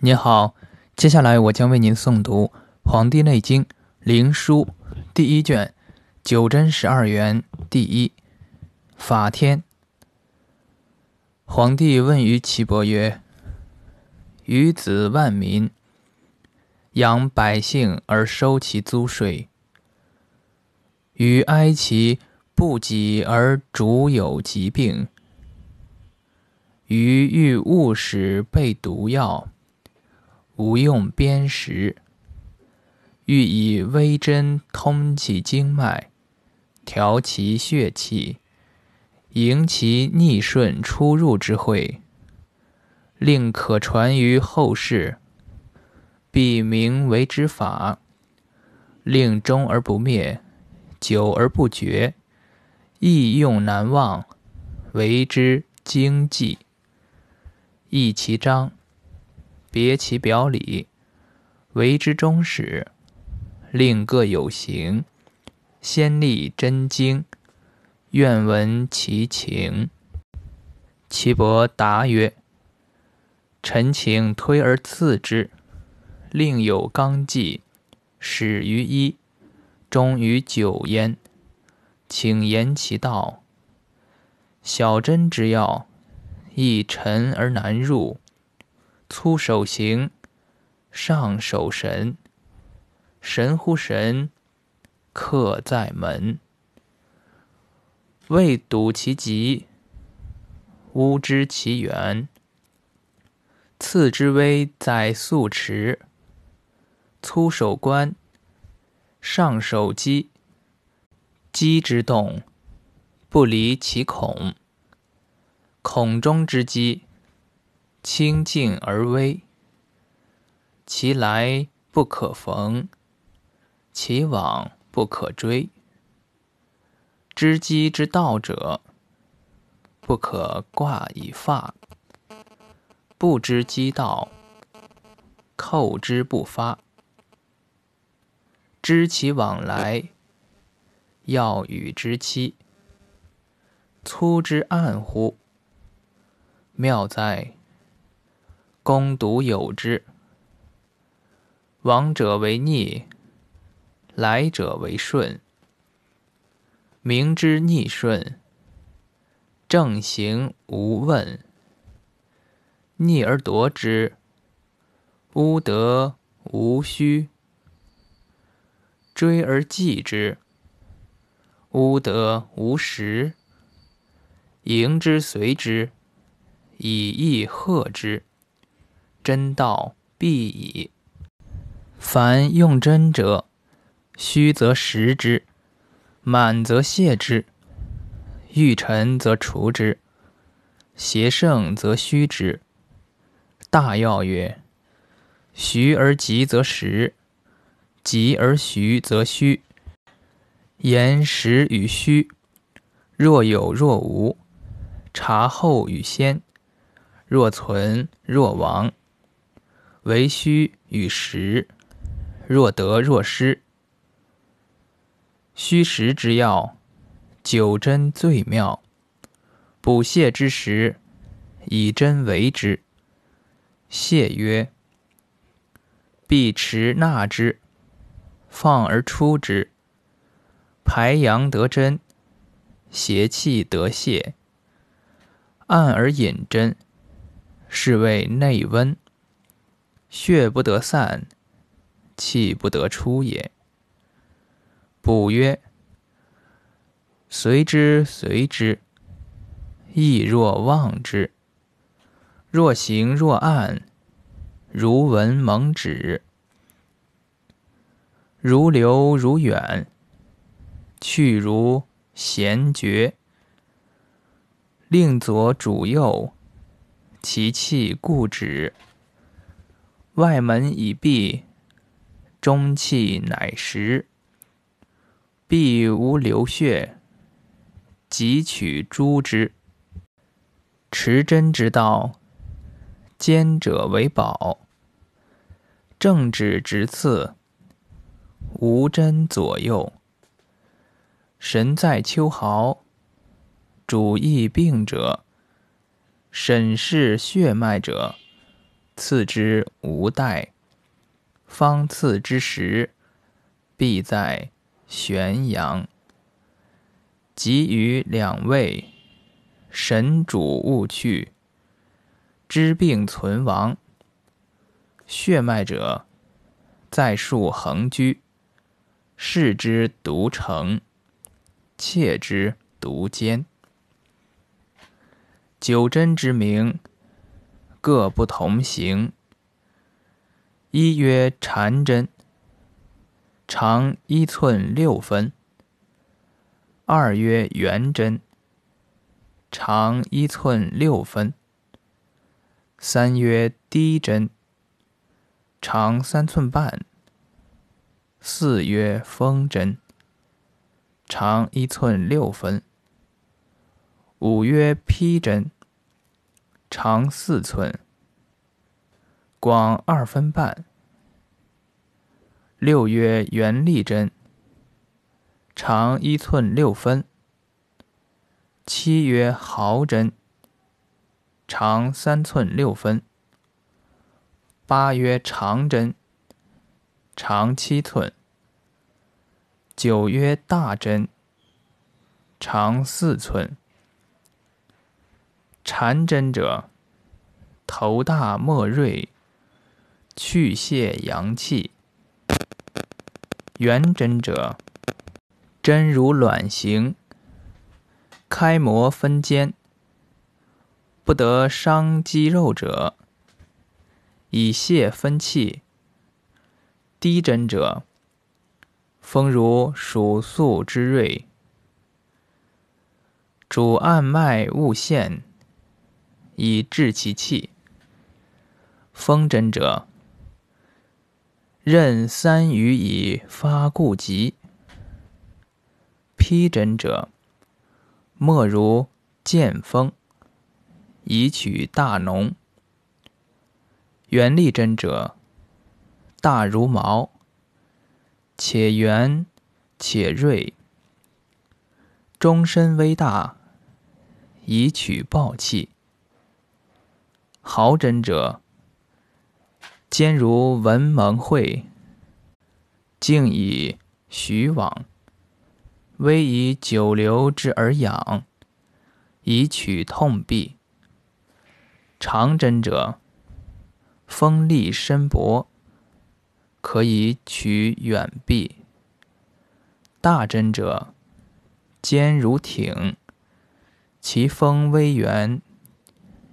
你好，接下来我将为您诵读《黄帝内经·灵枢》第一卷九针十二元第一法天。皇帝问于岐伯曰：“于子万民，养百姓而收其租税；于哀其不己而主有疾病；于欲勿使备毒药。”无用砭石，欲以微针通其经脉，调其血气，迎其逆顺出入之会，令可传于后世，必名为之法。令终而不灭，久而不绝，易用难忘，为之经济。易其章。别其表里，为之终始，令各有形。先立真经，愿闻其情。岐伯答曰：“臣请推而次之，令有纲纪，始于一，终于九焉，请言其道。小针之要，亦沉而难入。”粗手行，上手神，神乎神，客在门。未睹其极，吾知其源。次之危在素持，粗手关，上手机，机之动，不离其孔，孔中之机。清静而微，其来不可逢，其往不可追。知机之道者，不可挂以发；不知机道，扣之不发。知其往来，要与之期。粗之暗乎？妙哉！攻独有之，往者为逆，来者为顺。明之逆顺，正行无问。逆而夺之，乌得无虚；追而继之，乌得无实。迎之随之，以义贺之。真道必矣。凡用真者，虚则实之，满则泄之，欲沉则除之，邪盛则虚之。大要曰：虚而急则实，急而虚则虚。言实与虚，若有若无；察后与先，若存若亡。为虚与实，若得若失。虚实之要，九针最妙。补泻之时，以针为之。泻曰：必持纳之，放而出之。排阳得针，邪气得泻。按而引针，是谓内温。血不得散，气不得出也。卜曰：随之随之，亦若望之。若行若按，如闻蒙止。如流如远，去如弦绝。令左主右，其气固止。外门已闭，中气乃实。必无流血，即取诸之。持针之道，坚者为宝。正指直刺，无针左右。神在秋毫，主易病者，审视血脉者。次之无待，方次之时，必在玄阳。及于两位，神主勿去，知病存亡。血脉者，在数横居，视之独成，切之独坚。九针之名，各不同形。一曰缠针，长一寸六分；二曰圆针，长一寸六分；三曰低针，长三寸半；四曰风针，长一寸六分；五曰披针，长四寸。广二分半。六曰圆立针，长一寸六分。七曰毫针，长三寸六分。八曰长针，长七寸。九曰大针，长四寸。缠针者，头大末锐。去泄阳气。圆针者，针如卵形，开磨分尖，不得伤肌肉者，以泄分气。低针者，锋如鼠粟之锐，主按脉勿陷，以治其气。风针者，任三余以发故疾。披针者，莫如剑锋，以取大脓。圆力针者，大如毛，且圆且锐，终身微大，以取暴气。毫针者，坚如文蒙会，静以徐往，微以久留之而养，以取痛痹。长针者，锋利深薄，可以取远痹。大针者，坚如挺，其锋微圆，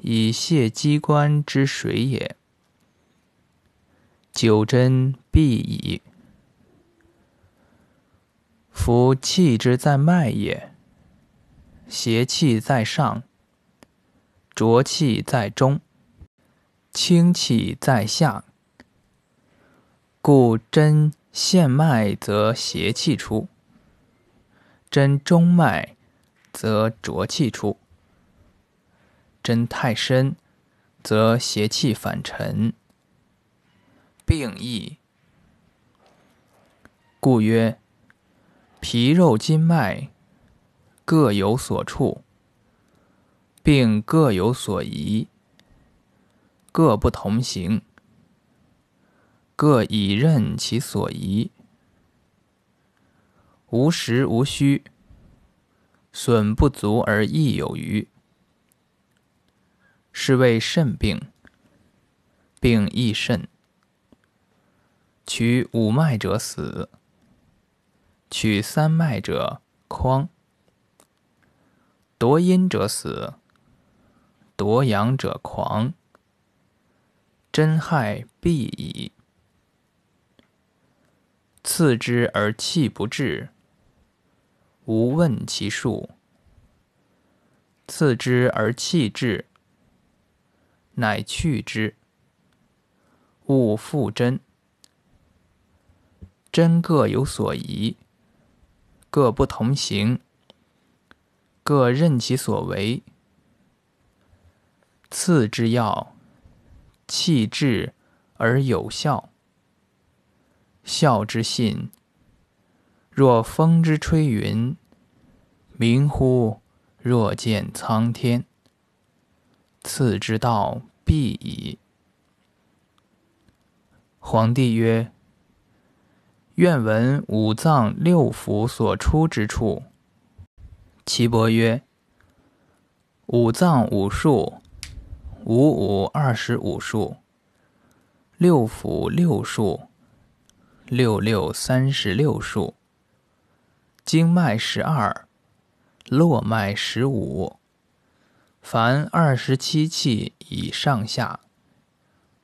以泄机关之水也。九针必矣。夫气之在脉也，邪气在上，浊气在中，清气在下。故针陷脉则邪气出，针中脉则浊气出。针太深，则邪气反沉。病易，故曰：皮肉筋脉各有所处，病各有所宜，各不同行，各以任其所宜，无实无虚，损不足而益有余，是谓肾病。病亦肾。取五脉者死，取三脉者匡。夺阴者死，夺阳者狂。真害必矣。刺之而气不至，无问其数；刺之而气至，乃去之。勿复真，真各有所宜，各不同行，各任其所为。次之要，气滞而有效；效之信，若风之吹云，明乎若见苍天。次之道必矣。皇帝曰：“愿闻五脏六腑所出之处。”岐伯曰：“五脏五数，五五二十五数；六腑六数，六六三十六数；经脉十二，络脉十五。凡二十七气以上下。”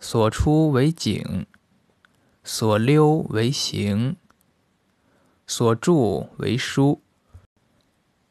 所出为景，所溜为形，所注为书，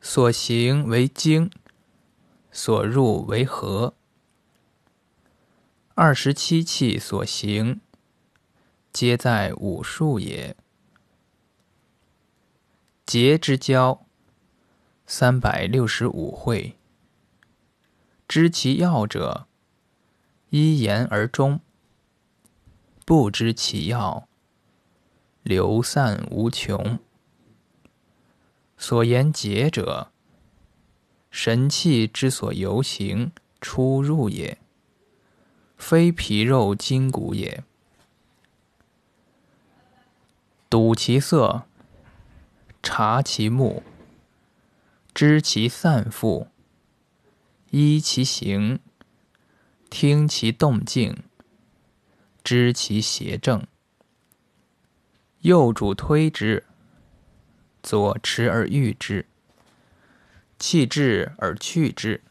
所行为经，所入为合。二十七气所行，皆在五数也。节之交，三百六十五会。知其要者。一言而终，不知其要，流散无穷。所言节者，神气之所游行出入也，非皮肉筋骨也。睹其色，察其目，知其散复，依其形。听其动静，知其邪正。右主推之，左持而御之，气至而去之。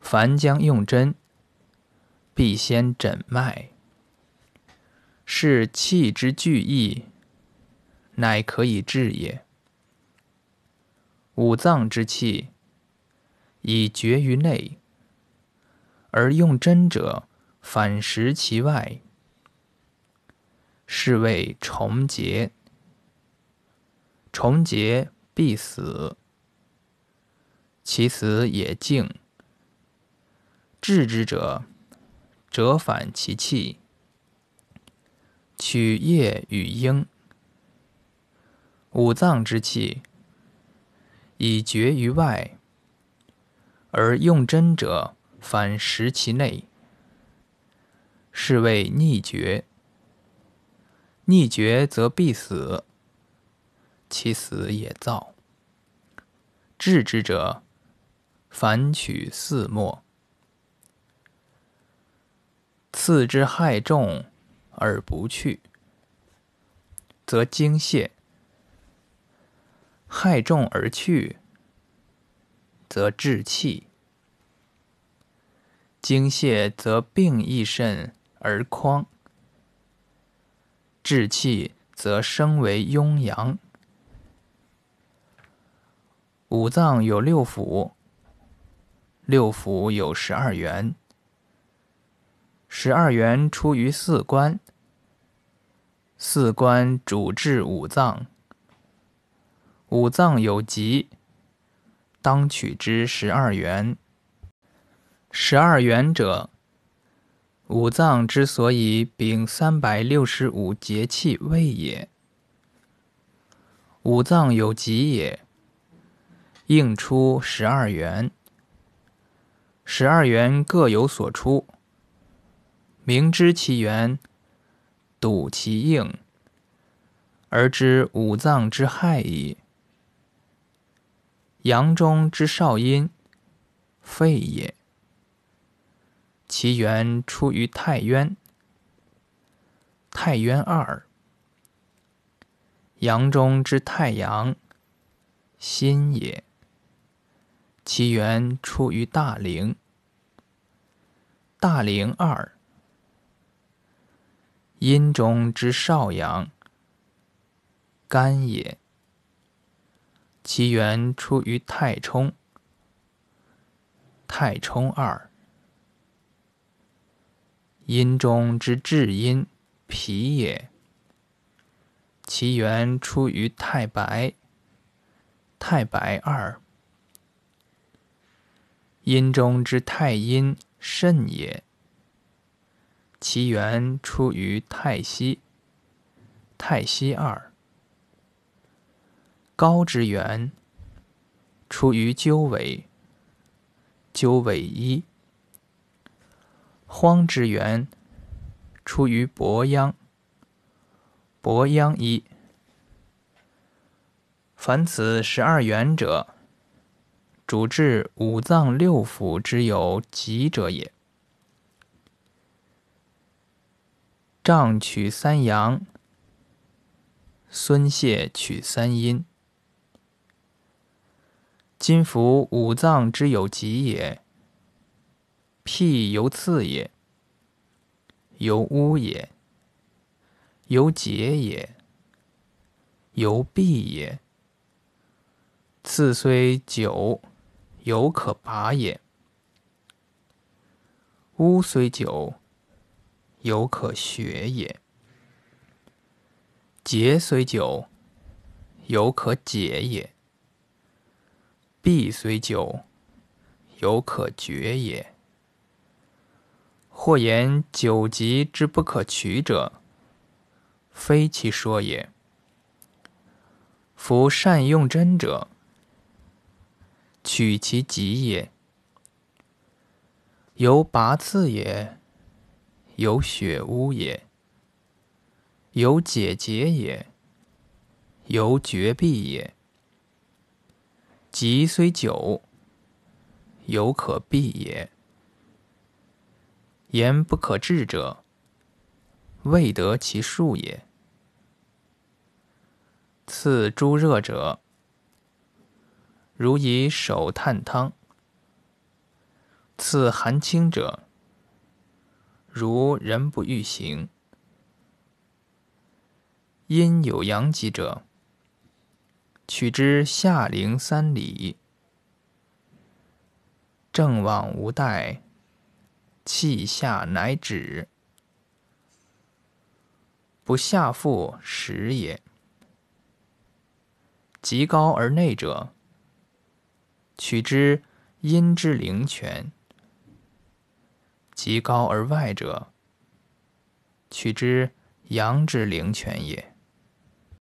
凡将用针，必先诊脉，是气之聚意，乃可以治也。五脏之气，以绝于内。而用针者，反食其外，是谓重结。重结必死，其死也静。治之者，折反其气，取液与阴。五脏之气，以绝于外，而用针者。反食其内，是谓逆绝。逆绝则必死，其死也躁。治之者，反取四末，刺之害重而不去，则精泄；害重而去，则志气。精泄则病益甚而匡，志气则生为雍阳。五脏有六腑，六腑有十二元，十二元出于四关，四关主治五脏。五脏有疾，当取之十二元。十二元者，五脏之所以禀三百六十五节气位也。五脏有疾也，应出十二元。十二元各有所出，明知其源，笃其应，而知五脏之害矣。阳中之少阴，肺也。其源出于太渊，太渊二。阳中之太阳，心也。其源出于大陵，大陵二。阴中之少阳，肝也。其源出于太冲，太冲二。阴中之至阴，脾也。其源出于太白，太白二。阴中之太阴，肾也。其源出于太溪，太溪二。高之源，出于鸠尾，鸠尾一。荒之源，出于伯央。伯央一。凡此十二缘者，主治五脏六腑之有疾者也。胀取三阳，孙泄取三阴。今服五脏之有疾也。辟由次也，由污也，由结也，由闭也。刺虽久，犹可拔也；污虽久，犹可学也；结虽久，犹可解也；闭虽久，犹可绝也。或言九疾之不可取者，非其说也。夫善用针者，取其疾也。由拔刺也，由血污也，由解结也，由绝壁也。疾虽久，犹可避也。言不可治者，未得其数也。刺诸热者，如以手探汤；刺寒清者，如人不欲行。阴有阳疾者，取之下陵三里，正往无带。气下乃止，不下腹食也。极高而内者，取之阴之灵泉；极高而外者，取之阳之灵泉也。